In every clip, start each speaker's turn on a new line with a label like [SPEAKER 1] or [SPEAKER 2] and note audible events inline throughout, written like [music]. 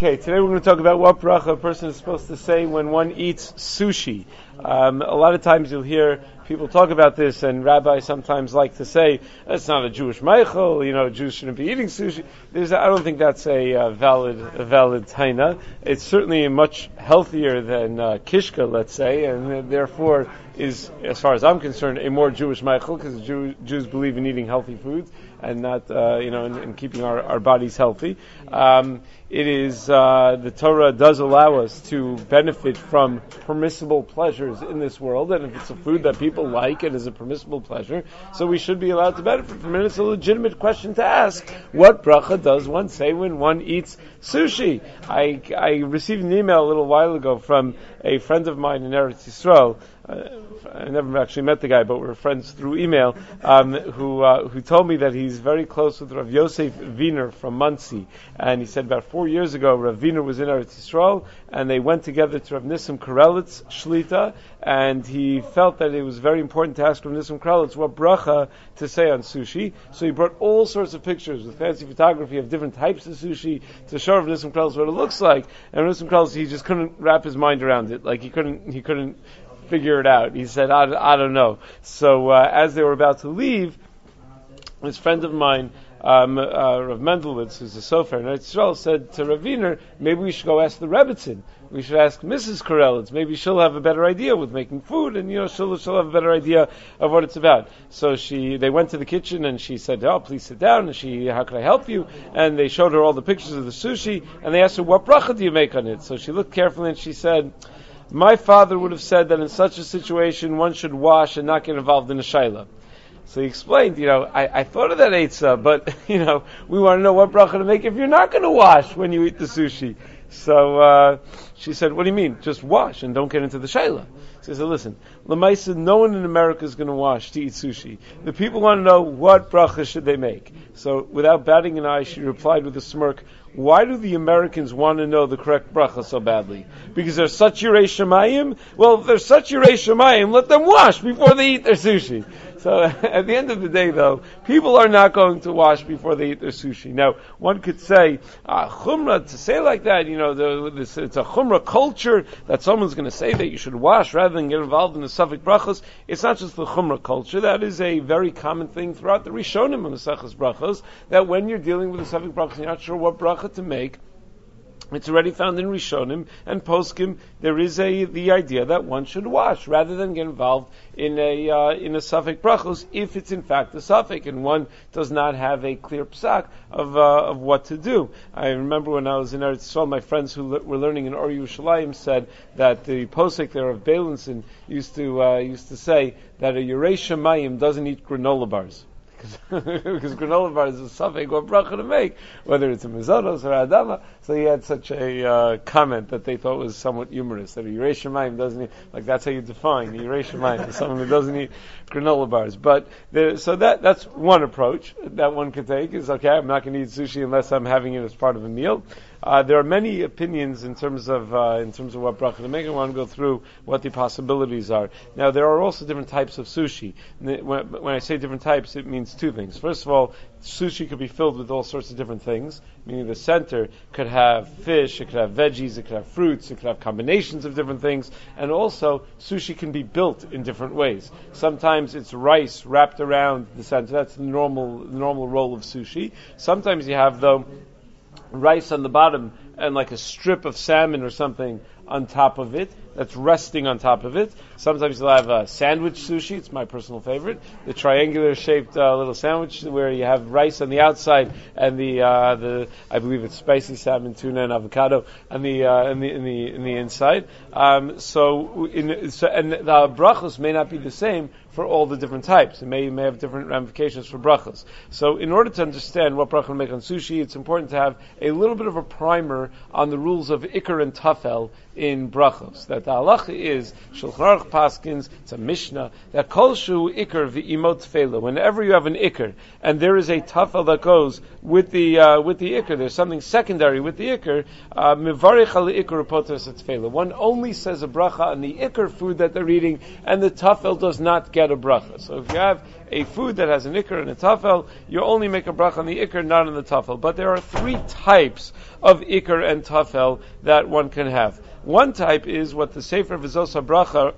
[SPEAKER 1] Okay, today we're going to talk about what bracha a person is supposed to say when one eats sushi. Um, a lot of times you'll hear people talk about this, and rabbis sometimes like to say that's not a Jewish meichel. You know, Jews shouldn't be eating sushi. There's, I don't think that's a uh, valid, a valid taina. It's certainly much healthier than uh, kishka, let's say, and therefore is, as far as I'm concerned, a more Jewish meichel because Jew, Jews believe in eating healthy foods and not, uh, you know, and, keeping our, our bodies healthy. Um, it is uh, the Torah does allow us to benefit from permissible pleasures in this world, and if it's a food that people like, it is a permissible pleasure. So we should be allowed to benefit from it. It's a legitimate question to ask: What bracha does one say when one eats sushi? I I received an email a little while ago from a friend of mine in Eretz Yisrael I never actually met the guy, but we're friends through email, um, who, uh, who told me that he's very close with Rav Yosef Viener from Monsey. And he said about four years ago, Ravina was in Eretz Yisrael, and they went together to Rav Nissim Karelitz Shlita, and he felt that it was very important to ask Rav Nissim Karelitz what bracha to say on sushi. So he brought all sorts of pictures with fancy photography of different types of sushi to show Rav Nissim Karelitz what it looks like. And Rav Nissim Karelitz, he just couldn't wrap his mind around it. Like he couldn't, he couldn't figure it out. He said, I, I don't know. So uh, as they were about to leave, this friend of mine, um, uh, Rav Mendelitz, who's a sofer in Israel, said to Raviner, maybe we should go ask the Rebbitzin. We should ask Mrs. Karelitz. Maybe she'll have a better idea with making food, and you know she'll she'll have a better idea of what it's about. So she they went to the kitchen and she said, "Oh, please sit down." And she, "How can I help you?" And they showed her all the pictures of the sushi, and they asked her, "What bracha do you make on it?" So she looked carefully and she said. My father would have said that in such a situation one should wash and not get involved in a shaila. So he explained, you know, I, I thought of that eitzah, but, [laughs] you know, we want to know what bracha to make if you're not going to wash when you eat the sushi. So uh, she said, "What do you mean? Just wash and don't get into the shayla." She said, "Listen, Lamaisa, no one in America is going to wash to eat sushi. The people want to know what bracha should they make." So, without batting an eye, she replied with a smirk, "Why do the Americans want to know the correct bracha so badly? Because they're such Yerei Shemayim? Well, if they're such Yerei Shemayim, let them wash before they eat their sushi." So [laughs] at the end of the day, though, people are not going to wash before they eat their sushi. Now, one could say, ah, chumrah, to say like that, you know, the, this, it's a chumrah culture that someone's going to say that you should wash rather than get involved in the safek brachas. It's not just the chumrah culture. That is a very common thing throughout the Rishonim and the Sechas brachas, that when you're dealing with the safek brachas, you're not sure what bracha to make, it's already found in Rishonim and Poskim. There is a the idea that one should wash rather than get involved in a uh, in a safek brachos if it's in fact a safek and one does not have a clear psak of uh, of what to do. I remember when I was in Eretz Yisrael, my friends who le- were learning in Or Yerushalayim said that the posik there of Balinson used to uh, used to say that a Yerei Shemayim doesn't eat granola bars because granola bar is a safek bracha to make, whether it's a mizonos or a adama. So he had such a uh, comment that they thought was somewhat humorous that a Yerei Shemayim doesn't eat, like that's how you define a Yerei Shemayim, is someone who doesn't eat granola bars. But there, so that that's one approach that one could take is okay, I'm not going to eat sushi unless I'm having it as part of a meal. Uh, there are many opinions in terms of uh, in terms of what bracha to make. I want to go through what the possibilities are. Now, there are also different types of sushi. When, I say different types, it means two things. First of all, sushi could be filled with all sorts of different things. Meaning, the center could have fish, it could have veggies, it could have fruits, it could have combinations of different things, and also sushi can be built in different ways. Sometimes it's rice wrapped around the center. That's the normal normal role of sushi. Sometimes you have though rice on the bottom and like a strip of salmon or something on top of it that's resting on top of it. Sometimes you'll have a sandwich sushi. It's my personal favorite. The triangular shaped uh, little sandwich where you have rice on the outside and the uh, the I believe it's spicy salmon, tuna, and avocado on the uh, in the in the in the inside. Um, so, in, so and the brachos may not be the same for all the different types. It may, may have different ramifications for brachas. So in order to understand what bracha to make on sushi, it's important to have a little bit of a primer on the rules of ikar and tafel in brachos. That the halacha is Shulchan Aruch Paskins. It's a Mishnah that kol shu ikar v'imot tefela. Whenever you have an ikar and there is a tafel that goes with the uh, with the ikar, there's something secondary with the ikar. Uh, Mivarich ikar potos tefela. One only says a bracha on the ikar food that they're eating, and the tafel does not get a bracha. So if you have a food that has an ikr and a tafel, you only make a bracha on the ikr, not on the tafel. But there are three types of ikr and tafel that one can have. One type is what the Sefer Vizos Bracha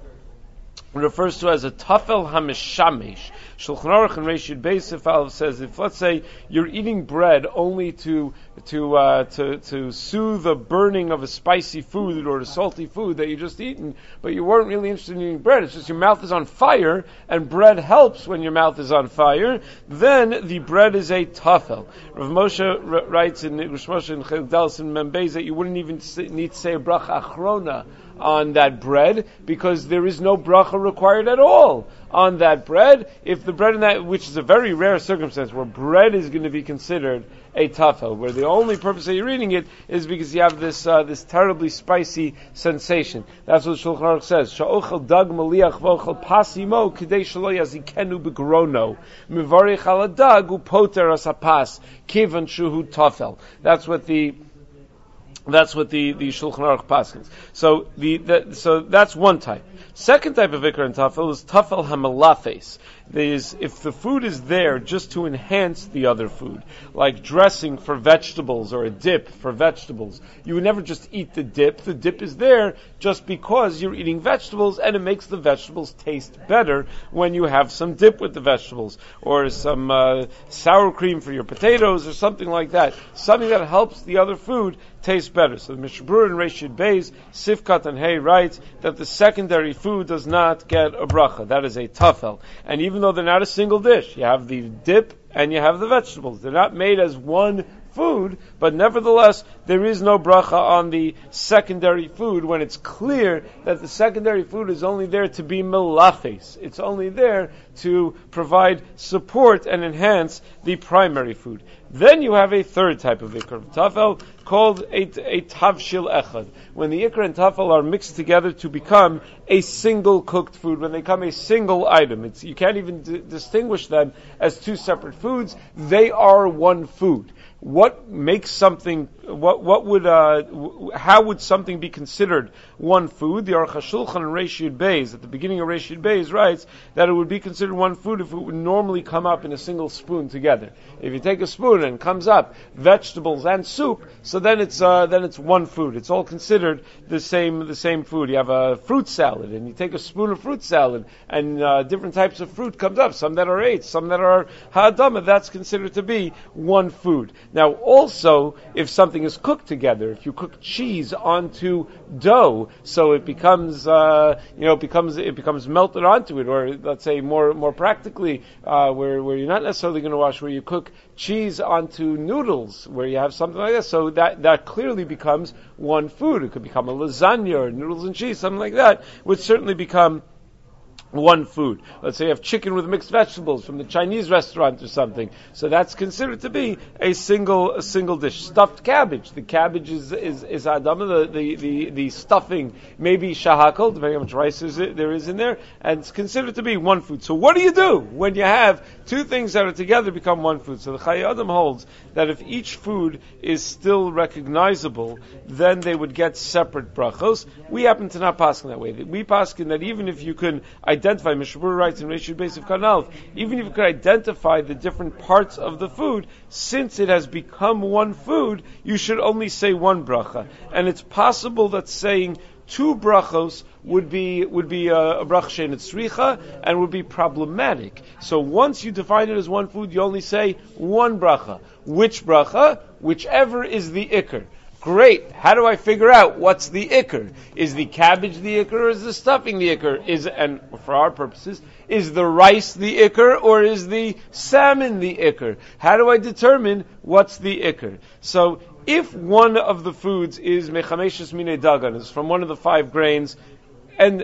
[SPEAKER 1] refers to as a tafel hamishamish. Shulchan Aruch and Reshid Beis says if let's say you're eating bread only to to uh, to to soothe the burning of a spicy food or a salty food that you just eaten, but you weren't really interested in eating bread. It's just your mouth is on fire, and bread helps when your mouth is on fire. Then the bread is a tafel. Rav Moshe writes in Rosh Moshe and Childalis and Membez that you wouldn't even need to say a bracha achrona on that bread because there is no bracha required at all on that bread. If the bread in that, which is a very rare circumstance where bread is going to be considered a tafel, where the only purpose that you're eating it is because you have this uh, this terribly spicy sensation. That's what Shulchan Aruch says. Sha'ochel dag maliach v'ochel pasimo k'dei shalo yazikenu begrono mivarich ala dag upoter asapas kivan shuhu tafel. That's what the that's what the, the Shulchan Aruch paskins. So the, the, so that's one type. Second type of ikar and tafel is tafel hamalafes is if the food is there just to enhance the other food, like dressing for vegetables or a dip for vegetables, you would never just eat the dip. The dip is there just because you're eating vegetables and it makes the vegetables taste better when you have some dip with the vegetables or some uh, sour cream for your potatoes or something like that. Something that helps the other food taste better. So the Mishnah Berurah and Reshid Beis, Sif Katan Hay writes that the secondary food does not get a bracha. That is a tafel. And even though they're not a single dish. You have the dip and you have the vegetables. They're not made as one food, but nevertheless, there is no bracha on the secondary food when it's clear that the secondary food is only there to be melafes. It's only there to provide support and enhance the primary food. Then you have a third type of ikr tafel called a, a tavshil echad. When the ikr and tafel are mixed together to become a single cooked food, when they become a single item, it's, you can't even d- distinguish them as two separate foods. They are one food what makes something, what, what would, uh, how would something be considered one food? The Aruch HaShulchan and Reshid Beis, at the beginning of Reshid Beis, writes that it would be considered one food if it would normally come up in a single spoon together. If you take a spoon and comes up vegetables and soup, so then it's, uh, then it's one food. It's all considered the same, the same food. You have a fruit salad and you take a spoon of fruit salad and, uh, different types of fruit comes up, some that are eight, some that are ha'adama, that's considered to be one food. Now, also, if something is cooked together, if you cook cheese onto dough, so it becomes, uh, you know, it becomes it becomes melted onto it, or let's say more more practically, uh, where where you're not necessarily going to wash, where you cook cheese onto noodles, where you have something like that, so that that clearly becomes one food. It could become a lasagna or noodles and cheese, something like that, would certainly become one food. Let's say you have chicken with mixed vegetables from the Chinese restaurant or something. So that's considered to be a single a single dish. Stuffed cabbage. The cabbage is is, is adama, the, the, the, the stuffing maybe shahakal, depending on how much rice is it, there is in there, and it's considered to be one food. So what do you do when you have two things that are together become one food? So the Chayei holds that if each food is still recognizable, then they would get separate brachos. We happen to not pass in that way. We pass in that even if you can identify, Mishnah Berurah writes in Reshid Base of Kanal, even if you could identify the different parts of the food, since it has become one food, you should only say one bracha. And it's possible that saying two brachos would be would be a, a bracha tzricha and would be problematic. So once you define it as one food, you only say one bracha. Which bracha? Whichever is the ikr. Great. How do I figure out what's the ikr? Is the cabbage the ikr or is the stuffing the ikr? Is and for our purposes, is the rice the ikr or is the salmon the ikr? How do I determine what's the ikr? So if one of the foods is mechameshus mine dagan, is from one of the five grains, and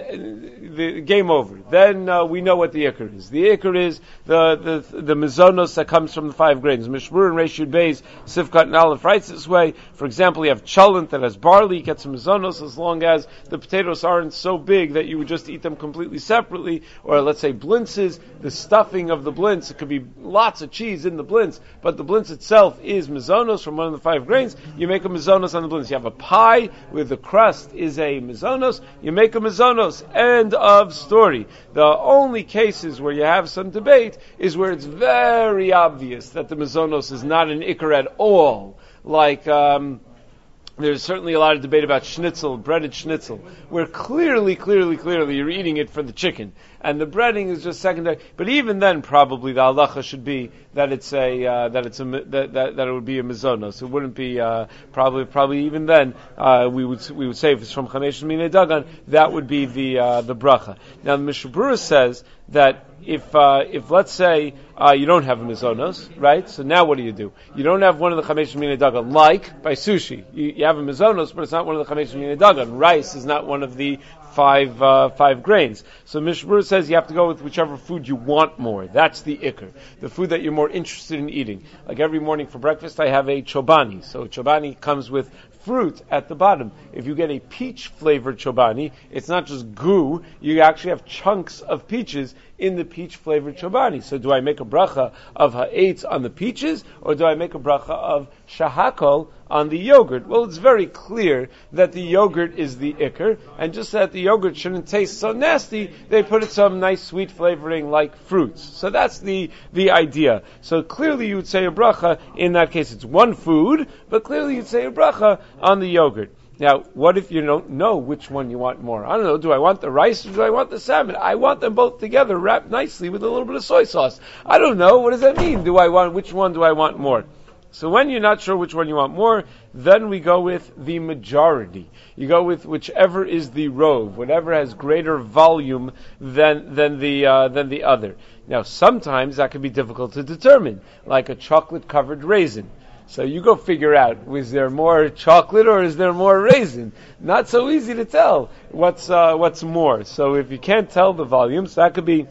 [SPEAKER 1] the game over. Then uh, we know what the ikr is. The ikr is the the the mizonos that comes from the five grains. Mishnah Berurah and Reshud Beis, Sif Katan Aleph writes this way. For example, you have cholent that has barley, you get some mizonos as long as the potatoes aren't so big that you would just eat them completely separately. Or let's say blintzes, the stuffing of the blintz, it could be lots of cheese in the blintz, but the blintz itself is mizonos from one of the five grains. You make a mizonos on the blintz. You have a pie where the crust is a mizonos. You make a mizonos mazonos. End of story. The only cases where you have some debate is where it's very obvious that the mazonos is not an ikr at all, like. Um, there's certainly a lot of debate about schnitzel, breaded schnitzel, where clearly, clearly, clearly you're eating it for the chicken, and the breading is just secondary. But even then, probably the halacha should be that it's a uh, that it's a that, that, that it would be a mizonos. It wouldn't be uh, probably probably even then uh, we would we would say if it's from chamesh mine dagan that would be the uh, the bracha. Now the Mishnah says that if uh, if let's say uh, you don't have a mizonos, right? So now what do you do? You don't have one of the chamesh mina dagan, like by sushi. You, you, have a mizonos, but it's not one of the chamesh mina dagan. Rice is not one of the five uh, five grains. So Mishnah Berurah says you have to go with whichever food you want more. That's the ikr, the food that you're more interested in eating. Like every morning for breakfast, I have a chobani. So chobani comes with fruit at the bottom. If you get a peach flavored chobani, it's not just goo, you actually have chunks of peaches in the peach flavored chobani. So do I make a bracha of ha'etz on the peaches, or do I make a bracha of shahakol on the yogurt? Well, it's very clear that the yogurt is the ikr, and just that the yogurt shouldn't taste so nasty, they put it some nice sweet flavoring like fruits. So that's the, the idea. So clearly you would say a bracha, in that case it's one food, but clearly you'd say a bracha on the yogurt. Now, what if you don't know which one you want more? I don't know. Do I want the rice or do I want the salmon? I want them both together, wrapped nicely with a little bit of soy sauce. I don't know. What does that mean? Do I want which one do I want more? So when you're not sure which one you want more, then we go with the majority. You go with whichever is the rove, whatever has greater volume than than the uh, than the other. Now, sometimes that can be difficult to determine, like a chocolate covered raisin. So you go figure out, is there more chocolate or is there more raisin? Not so easy to tell what's, uh, what's more. So if you can't tell the volumes, that could be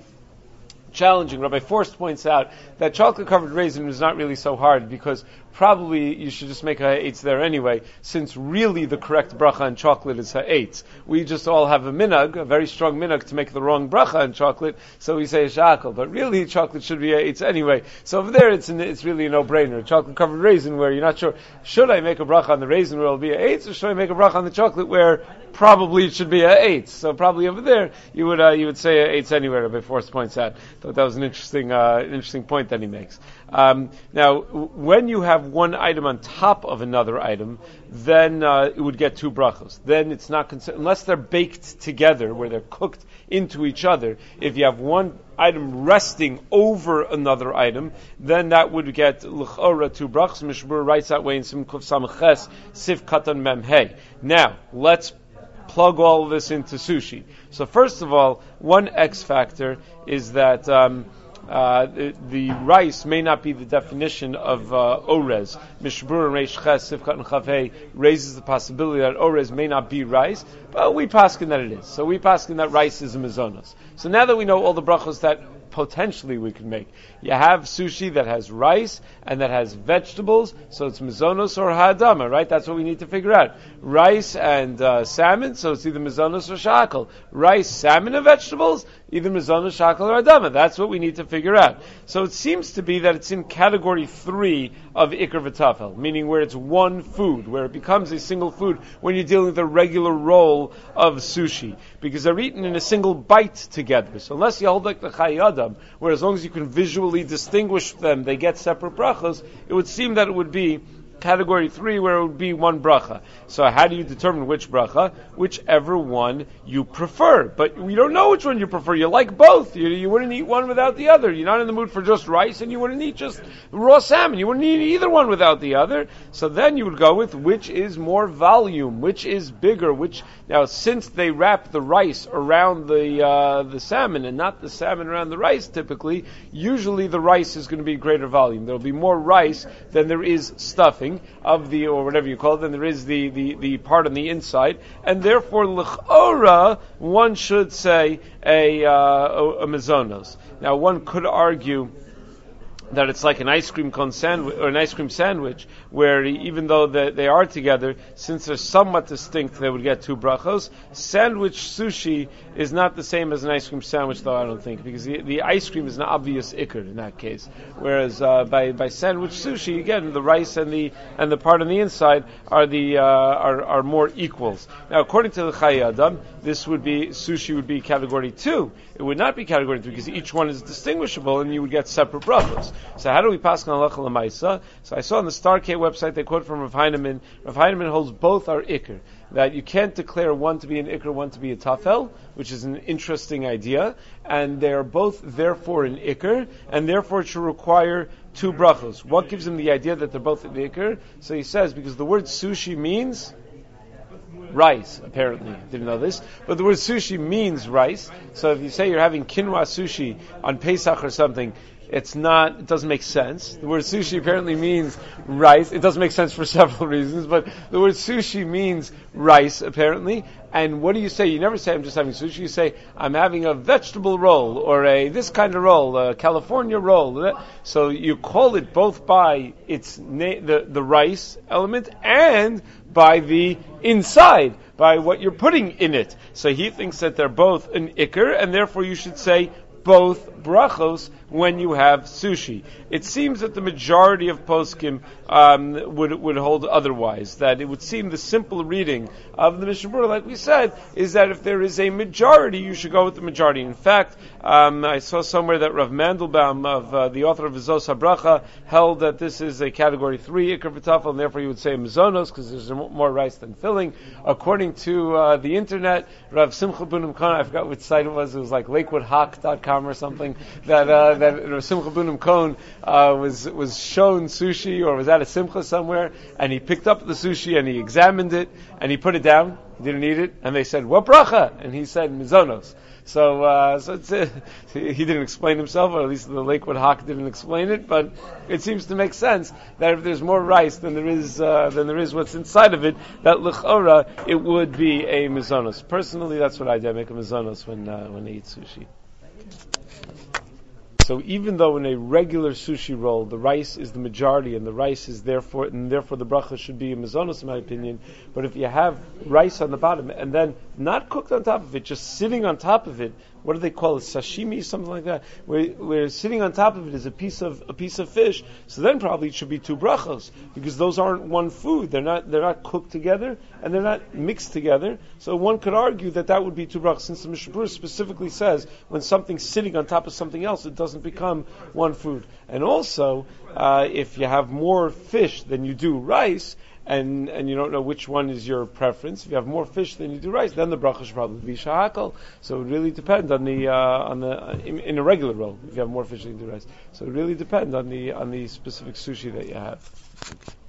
[SPEAKER 1] challenging. Rabbi Forst points out that chocolate covered raisin is not really so hard because probably you should just make a ha'etz there anyway, since really the correct bracha on chocolate is ha'etz. We just all have a minag, a very strong minag to make the wrong bracha on chocolate, so we say shakal. But really chocolate should be ha'etz anyway. So over there it's, an, it's really a no-brainer. Chocolate covered raisin where you're not sure, should I make a bracha on the raisin where it'll be ha'etz, or should I make a bracha on the chocolate where probably it should be ha'etz. So probably over there you would uh, you would say ha'etz anywhere. Rabbi Forst points out. Thought that was an interesting uh, interesting point that he makes. Um, now, when you have one item on top of another item, then uh, it would get two brachos. Then it's not considered, unless they're baked together, where they're cooked into each other. If you have one item resting over another item, then that would get l'chora two brachos. Mishnah Berurah writes that way in Simkuf Samches Sif Katan Mem Hey. Now, let's plug all of this into sushi. So first of all, one X factor is that um, uh, the, rice may not be the definition of uh, orez. Mishnah Berurah and Reish Ches, and Chavei raises the possibility that orez may not be rice, but we paskin that it is. So we paskin that rice is a mizonos. So now that we know all the brachos that potentially we could make. You have sushi that has rice and that has vegetables, so it's mizonos or hadama, right? That's what we need to figure out. Rice and uh, salmon, so it's either mizonos or shakal. Rice, salmon, and vegetables, either mizonos, shakal, or hadama. That's what we need to figure out. So it seems to be that it's in category three of ikr v'tafel, meaning where it's one food, where it becomes a single food when you're dealing with the regular roll of sushi, because they're eaten in a single bite together. So unless you hold like the Chayei Adam, where as long as you can visually distinguish them, they get separate brachos, it would seem that it would be category three where it would be one bracha. So how do you determine which bracha? Whichever one you prefer. But you don't know which one you prefer. You like both. You, you wouldn't eat one without the other. You're not in the mood for just rice and you wouldn't eat just raw salmon. You wouldn't eat either one without the other. So then you would go with which is more volume, which is bigger, which, now since they wrap the rice around the, uh, the salmon and not the salmon around the rice typically, usually the rice is going to be greater volume. There'll be more rice than there is stuffing of the, or whatever you call it, then there is the, the, the part on the inside, and therefore l'chora, one should say a, uh, a, a Now one could argue that it's like an ice cream cone sandwich or an ice cream sandwich, where even though they, they are together, since they're somewhat distinct, they would get two brachos. Sandwich sushi is not the same as an ice cream sandwich, though I don't think, because the, the ice cream is an obvious ikr in that case. Whereas uh, by by sandwich sushi, again, the rice and the and the part on the inside are the uh, are, are more equals. Now, according to the Chayei Adam, this would be sushi would be category two. It would not be category three because each one is distinguishable, and you would get separate brachos. So how do we pass on halacha lemaisa? So I saw on the Star-K website they quote from Rav Heinemann. Rav Heinemann holds both are ikr. That you can't declare one to be an ikr, one to be a tafel, which is an interesting idea, and they are both therefore an ikr, and therefore it should require two brachos. What gives him the idea that they're both an ikr? So he says because the word sushi means rice, apparently. Didn't know this. But the word sushi means rice. So if you say you're having quinoa sushi on Pesach or something, it's not, it doesn't make sense. The word sushi apparently means rice. It doesn't make sense for [laughs] several reasons, but the word sushi means rice, apparently. And what do you say? You never say, I'm just having sushi. You say, I'm having a vegetable roll, or a this kind of roll, a California roll. So you call it both by its na- the, the rice element and by the inside, by what you're putting in it. So he thinks that they're both an ikr, and therefore you should say both brachos when you have sushi. It seems that the majority of poskim um, would would hold otherwise. That it would seem the simple reading of the Mishnah like we said, is that if there is a majority, you should go with the majority. In fact, um, I saw somewhere that Rav Mandelbaum, of uh, the author of Vizos Habracha, held that this is a category three ikr v'tafel, and therefore you would say mizonos because there's more rice than filling. According to uh, the internet, Rav Simcha Bunim Cohen, I forgot which site it was. It was like LakewoodHawk.com or something. That uh, that Rav Simcha Bunim Cohen uh, was was shown sushi or was at a simcha somewhere, and he picked up the sushi and he examined it and he put it down. He didn't eat it, and they said, "What bracha?" And he said, "Mizonos." So, uh, so uh, [laughs] he didn't explain himself, or at least the Lakewood Hawk didn't explain it. But it seems to make sense that if there's more rice than there is uh, than there is what's inside of it, that lechora it would be a mizonos. Personally, that's what I do. I make a mizonos when uh, when I eat sushi. So even though in a regular sushi roll the rice is the majority and the rice is therefore and therefore the bracha should be a mizonos in my opinion, but if you have rice on the bottom and then not cooked on top of it, just sitting on top of it, what do they call it? Sashimi, something like that. Where, where sitting on top of it is a piece of a piece of fish. So then probably it should be two brachos because those aren't one food. They're not they're not cooked together and they're not mixed together. So one could argue that that would be two brachos since the Mishnah specifically says when something's sitting on top of something else, it doesn't become one food. And also, uh, if you have more fish than you do rice, and and you don't know which one is your preference. If you have more fish than you do rice, then the bracha should probably be shahakal. So it really depends on the uh, on the in, in, a regular roll. If you have more fish than you do rice, so it really depends on the on the specific sushi that you have.